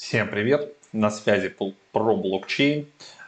Всем привет! На связи про блокчейн.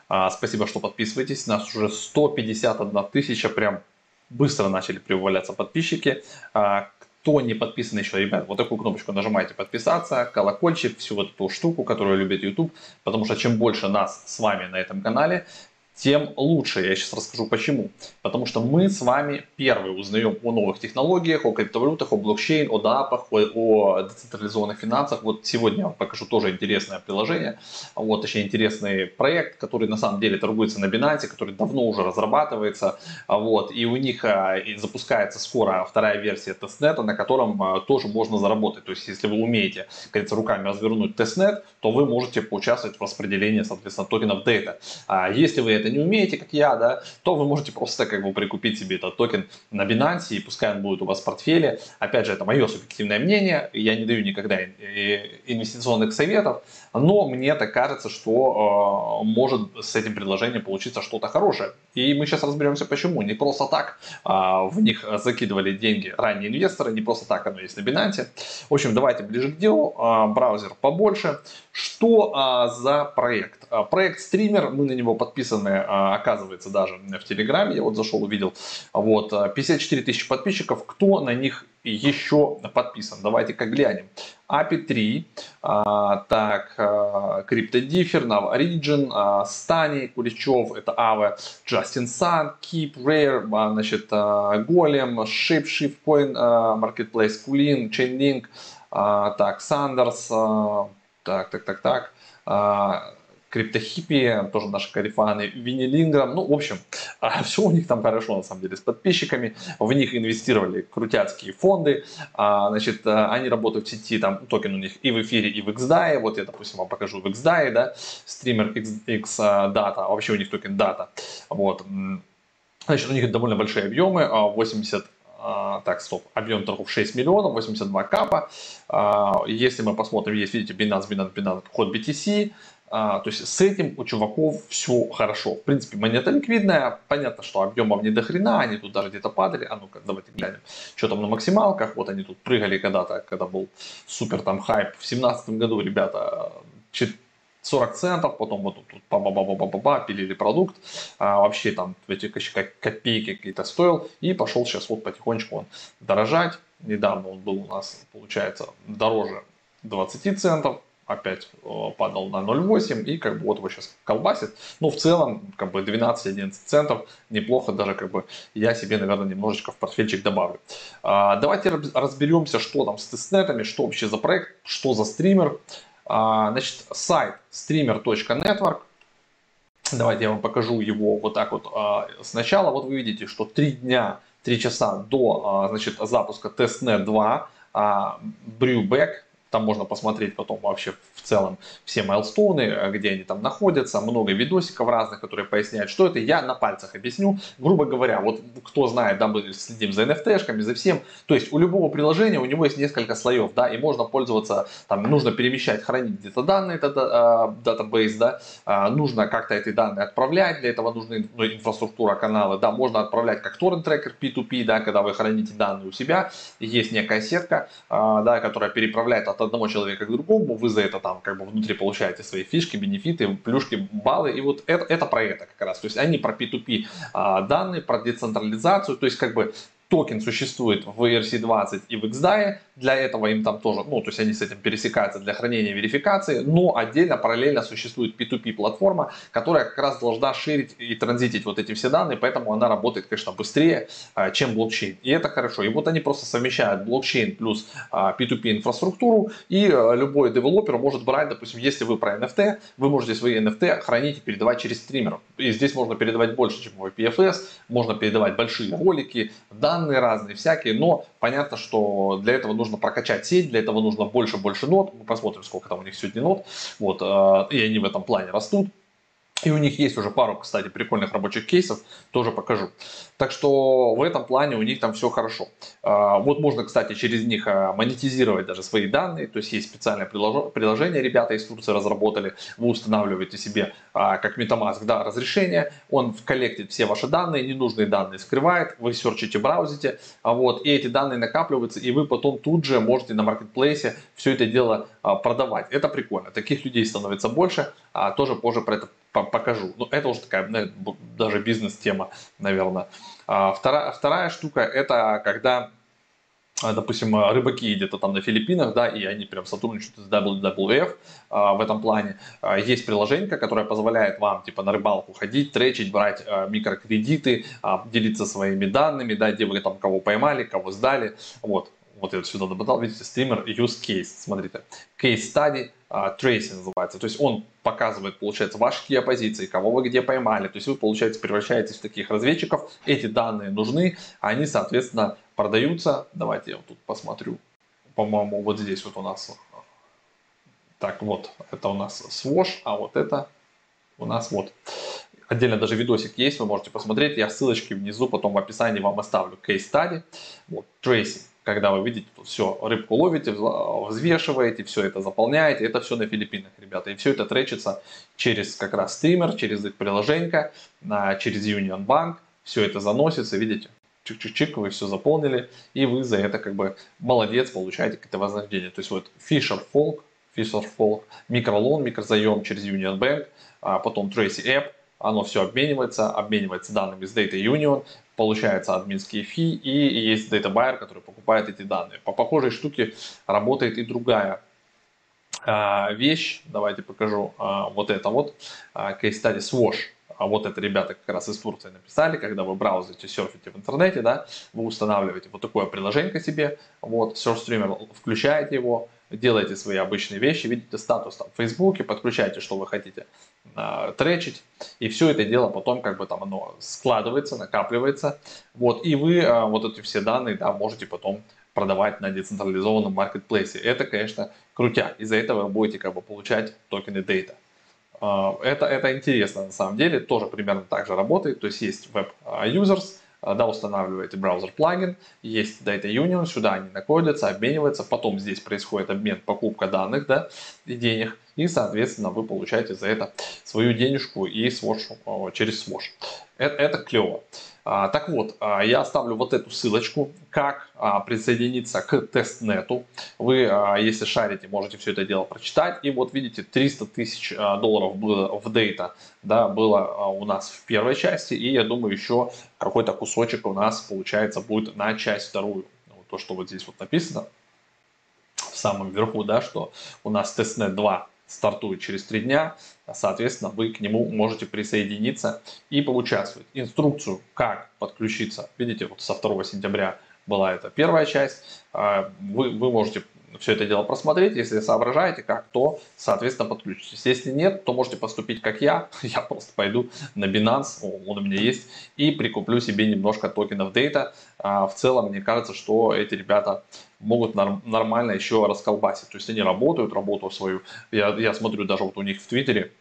А, спасибо, что подписываетесь. Нас уже 151 тысяча. Прям быстро начали прибавляться подписчики. А, кто не подписан еще, ребят, вот такую кнопочку нажимайте подписаться, колокольчик, всю вот эту штуку, которую любит YouTube, потому что чем больше нас с вами на этом канале, тем лучше. Я сейчас расскажу почему. Потому что мы с вами первые узнаем о новых технологиях, о криптовалютах, о блокчейн, о дапах, о, о децентрализованных финансах. Вот сегодня я вам покажу тоже интересное приложение, вот точнее интересный проект, который на самом деле торгуется на Binance, который давно уже разрабатывается. Вот, и у них а, и запускается скоро вторая версия тестнета, на котором а, тоже можно заработать. То есть если вы умеете, как руками развернуть тестнет, то вы можете поучаствовать в распределении, соответственно, токенов Data. А если вы это не умеете, как я, да, то вы можете просто как бы прикупить себе этот токен на Binance, и пускай он будет у вас в портфеле. Опять же, это мое субъективное мнение, я не даю никогда инвестиционных советов, но мне так кажется, что э, может с этим предложением получиться что-то хорошее. И мы сейчас разберемся почему. Не просто так э, в них закидывали деньги ранние инвесторы, не просто так оно есть на Binance. В общем, давайте ближе к делу. Э, браузер побольше. Что э, за проект? Э, проект стример, мы на него подписаны а, оказывается, даже в Телеграме, я вот зашел, увидел, вот, 54 тысячи подписчиков, кто на них еще подписан. Давайте как глянем. API 3, а, так, а, CryptoDiffer, Nav Origin, а, Стани, Куличев, это Ава, Justin Sun, Keep, Rare, а, значит, а, Golem, Shape, Shiftpoint, а, Marketplace, Kulin, Chainlink, а, так, Sanders, а, так, так, так, так, криптохиппи, тоже наши карифаны, винилинграм, ну, в общем, а, все у них там хорошо, на самом деле, с подписчиками, в них инвестировали крутяцкие фонды, а, значит, а, они работают в сети, там токен у них и в эфире, и в XDAI, вот я, допустим, вам покажу в XDAI, да, Streamr X, X Data, вообще у них токен Data, вот, значит, у них довольно большие объемы, 80 так, стоп, объем торгов 6 миллионов, 82 капа. Если мы посмотрим, есть, видите, Binance, Binance, Binance, HitBTC, а, то есть с этим у чуваков все хорошо. В принципе, монета ликвидная. Понятно, что объемов не до хрена, они тут даже где-то падали. А ну-ка, давайте глянем, что там на максималках. Вот они тут прыгали когда-то, когда был супер там хайп. В 2017 году, ребята, 40 центов, потом вот тут, тут па ба ба ба ба ба пилили продукт, а, вообще там эти копейки какие-то стоил, и пошел сейчас вот потихонечку он дорожать. Недавно он был у нас, получается, дороже 20 центов, опять э, падал на 0,8 и как бы вот его сейчас колбасит. Ну, в целом, как бы 12-11 центов, неплохо, даже как бы я себе, наверное, немножечко в портфельчик добавлю. А, давайте разберемся, что там с тестнетами, что вообще за проект, что за стример. А, значит, сайт streamer.network. Давайте я вам покажу его вот так вот а, сначала. Вот вы видите, что 3 дня, 3 часа до значит, запуска testnet 2 Brewback там можно посмотреть потом вообще в целом все майлстоуны, э, где они там находятся, много видосиков разных, которые поясняют, что это. Я на пальцах объясню. Грубо говоря, вот кто знает, да, мы следим за NFT-шками, за всем. То есть у любого приложения у него есть несколько слоев, да, и можно пользоваться, там нужно перемещать, хранить где-то данные, это датабейс, да, а, нужно как-то эти данные отправлять, для этого нужна ну, инфраструктура канала, да, можно отправлять как торрент трекер P2P, да, когда вы храните данные у себя, есть некая сетка, да, которая переправляет от одного человека к другому, вы за это там как бы внутри получаете свои фишки, бенефиты, плюшки, баллы, и вот это, это про это как раз, то есть они про P2P а, данные, про децентрализацию, то есть как бы токен существует в ERC20 и в XDAI, для этого им там тоже, ну, то есть они с этим пересекаются для хранения верификации, но отдельно, параллельно существует P2P платформа, которая как раз должна ширить и транзитить вот эти все данные, поэтому она работает, конечно, быстрее, а, чем блокчейн. И это хорошо. И вот они просто совмещают блокчейн плюс P2P а, инфраструктуру, и а, любой девелопер может брать, допустим, если вы про NFT, вы можете свои NFT хранить и передавать через Streamr. И здесь можно передавать больше, чем в IPFS, можно передавать большие ролики, данные, данные разные, всякие, но понятно, что для этого нужно прокачать сеть, для этого нужно больше-больше нот, мы посмотрим, сколько там у них сегодня нот, вот, э, и они в этом плане растут. И у них есть уже пару, кстати, прикольных рабочих кейсов, тоже покажу. Так что в этом плане у них там все хорошо. А, вот можно, кстати, через них а, монетизировать даже свои данные. То есть есть специальное приложение, ребята из Турции разработали. Вы устанавливаете себе, а, как MetaMask, да, разрешение. Он коллектит все ваши данные, ненужные данные скрывает. Вы серчите, браузите. Вот, и эти данные накапливаются, и вы потом тут же можете на маркетплейсе все это дело продавать. Это прикольно. Таких людей становится больше. Тоже позже про это покажу. Ну, это уже такая ну, даже бизнес-тема, наверное. А вторая, вторая штука это когда а, допустим, рыбаки где-то там на Филиппинах, да, и они прям сотрудничают с WWF а, в этом плане. Есть приложение, которое позволяет вам, типа, на рыбалку ходить, тречить, брать микрокредиты, делиться своими данными, да, где вы там кого поймали, кого сдали, вот. Вот я сюда добавил, видите, стример use case, смотрите. Case study, uh, tracing называется. То есть он показывает, получается, ваши какие позиции, кого вы где поймали. То есть вы, получается, превращаетесь в таких разведчиков. Эти данные нужны, они, соответственно, продаются. Давайте я вот тут посмотрю. По-моему, вот здесь вот у нас. Так, вот, это у нас Swosh, а вот это у нас вот. Отдельно даже видосик есть, вы можете посмотреть. Я ссылочки внизу потом в описании вам оставлю. Study, вот, tracing когда вы видите, все, рыбку ловите, взвешиваете, все это заполняете, это все на Филиппинах, ребята. И все это тречится через как раз стример, через их приложение, через Union Bank, все это заносится, видите, чик-чик-чик, вы все заполнили, и вы за это как бы молодец, получаете какое-то вознаграждение. То есть вот Fisher Folk, Fisher Folk, микролон, микрозаем через Union Bank, а потом Tracy App, оно все обменивается, обменивается данными с Data Union, получается админские фи и есть Data Buyer, который покупает эти данные. По похожей штуке работает и другая а, вещь, давайте покажу, а, вот это вот, а, case study Swash. А вот это ребята как раз из Турции написали, когда вы браузите, серфите в интернете, да, вы устанавливаете вот такое приложение себе, вот, SurfStreamer, включаете его, делаете свои обычные вещи, видите статус там в Фейсбуке, подключаете, что вы хотите э, тречить, и все это дело потом как бы там оно складывается, накапливается, вот, и вы э, вот эти все данные, да, можете потом продавать на децентрализованном маркетплейсе. Это, конечно, крутяк. Из-за этого вы будете как бы получать токены Data. Это, это интересно на самом деле, тоже примерно так же работает. То есть есть а, да, устанавливаете браузер-плагин, есть Data Union, сюда они находятся, обмениваются, потом здесь происходит обмен, покупка данных, да, и денег, и, соответственно, вы получаете за это свою денежку и Swash, через Swash. Это, это клево. А, так вот, а, я оставлю вот эту ссылочку, как а, присоединиться к тестнету. Вы, если шарите, можете все это дело прочитать. И вот видите, 300 тысяч долларов было в дейта, да, было у нас в первой части. И я думаю, еще какой-то кусочек у нас, получается, будет на часть вторую. Вот то, что вот здесь вот написано в самом верху, да, что у нас тестнет 2 стартует через три дня, соответственно, вы к нему можете присоединиться и поучаствовать. Инструкцию, как подключиться, видите, вот со 2 сентября была эта первая часть, а, вы, вы можете все это дело просмотреть. Если соображаете как, то, соответственно, подключитесь. Если нет, то можете поступить как я. Я просто пойду на Binance, он у меня есть, и прикуплю себе немножко токенов Data. А в целом, мне кажется, что эти ребята могут нормально еще расколбасить. То есть они работают, работу свою. Я, я смотрю даже вот у них в Твиттере,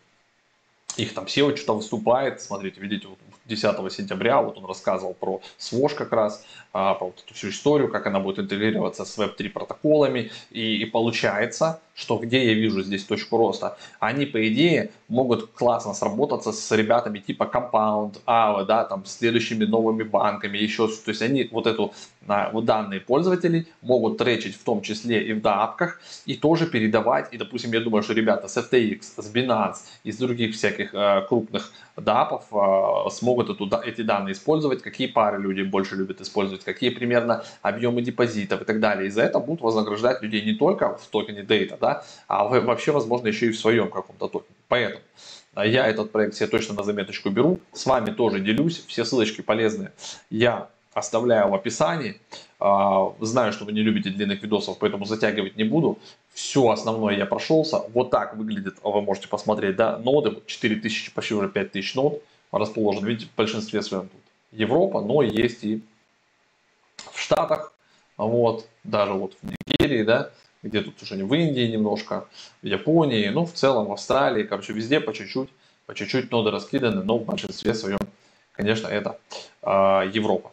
их там SEO что-то выступает, смотрите, видите, вот 10 сентября, вот он рассказывал про Swosh как раз, а, про вот эту всю историю, как она будет интегрироваться с Web3 протоколами, и, и получается, что где я вижу здесь точку роста, они, по идее, могут классно сработаться с ребятами типа Compound, AVA, да, там, следующими новыми банками, еще, то есть они вот эту, вот данные пользователей могут тречить в том числе и в дапках, и тоже передавать, и, допустим, я думаю, что ребята с FTX, с Binance, из других всяких э, крупных дапов э, смогут эту, эти данные использовать, какие пары люди больше любят использовать, какие примерно объемы депозитов и так далее. И за это будут вознаграждать людей не только в токене Data, да, а вообще, возможно, еще и в своем каком-то токене. Поэтому а, я этот проект себе точно на заметочку беру, с вами тоже делюсь, все ссылочки полезные я оставляю в описании. А, знаю, что вы не любите длинных видосов, поэтому затягивать не буду. Все основное я прошелся. Вот так выглядит, вы можете посмотреть, да, ноды, 4000, почти уже 5000 нод расположены. Видите, в большинстве своем тут Европа, но есть и в Штатах, вот, даже вот в Нигерии, да, где тут уже в Индии немножко, в Японии, ну, в целом в Австралии, короче, везде по чуть-чуть, по чуть-чуть ноды раскиданы, но в большинстве своем, конечно, это э, Европа.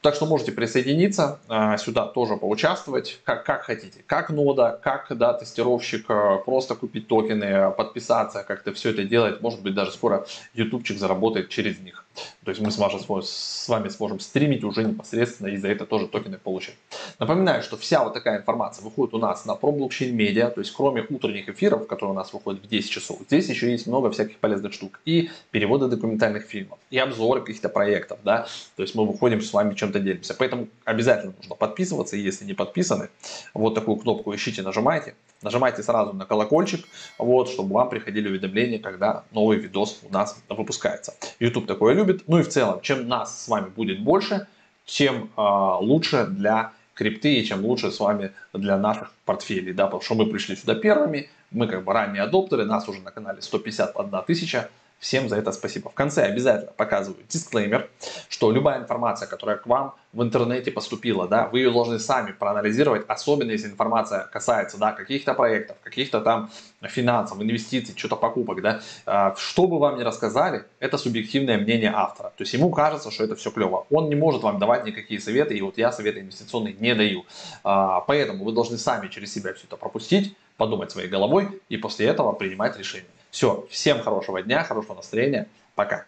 Так что можете присоединиться э, сюда, тоже поучаствовать, как, как хотите. Как нода, как да, тестировщик, э, просто купить токены, подписаться, как-то все это делать. Может быть, даже скоро ютубчик заработает через них. То есть мы с, вами, с вами сможем стримить уже непосредственно и за это тоже токены получим. Напоминаю, что вся вот такая информация выходит у нас на ProBlockchain Media, то есть кроме утренних эфиров, которые у нас выходят в 10 часов, здесь еще есть много всяких полезных штук. И переводы документальных фильмов, и обзоры каких-то проектов, да, то есть мы выходим с вами чем-то делимся. Поэтому обязательно нужно подписываться, если не подписаны, вот такую кнопку ищите, нажимайте. Нажимайте сразу на колокольчик, вот, чтобы вам приходили уведомления, когда новый видос у нас выпускается. YouTube такое любит. Ну и в целом, чем нас с вами будет больше, тем э, лучше для крипты и чем лучше с вами для наших портфелей, да, потому что мы пришли сюда первыми, мы как бы ранние адоптеры, нас уже на канале 151 тысяча, Всем за это спасибо. В конце обязательно показываю дисклеймер, что любая информация, которая к вам в интернете поступила, да, вы ее должны сами проанализировать, особенно если информация касается да, каких-то проектов, каких-то там финансов, инвестиций, что-то покупок. Да, а, что бы вам ни рассказали, это субъективное мнение автора. То есть ему кажется, что это все клево. Он не может вам давать никакие советы, и вот я советы инвестиционные не даю. А, поэтому вы должны сами через себя все это пропустить, подумать своей головой и после этого принимать решение. Все, всем хорошего дня, хорошего настроения. Пока.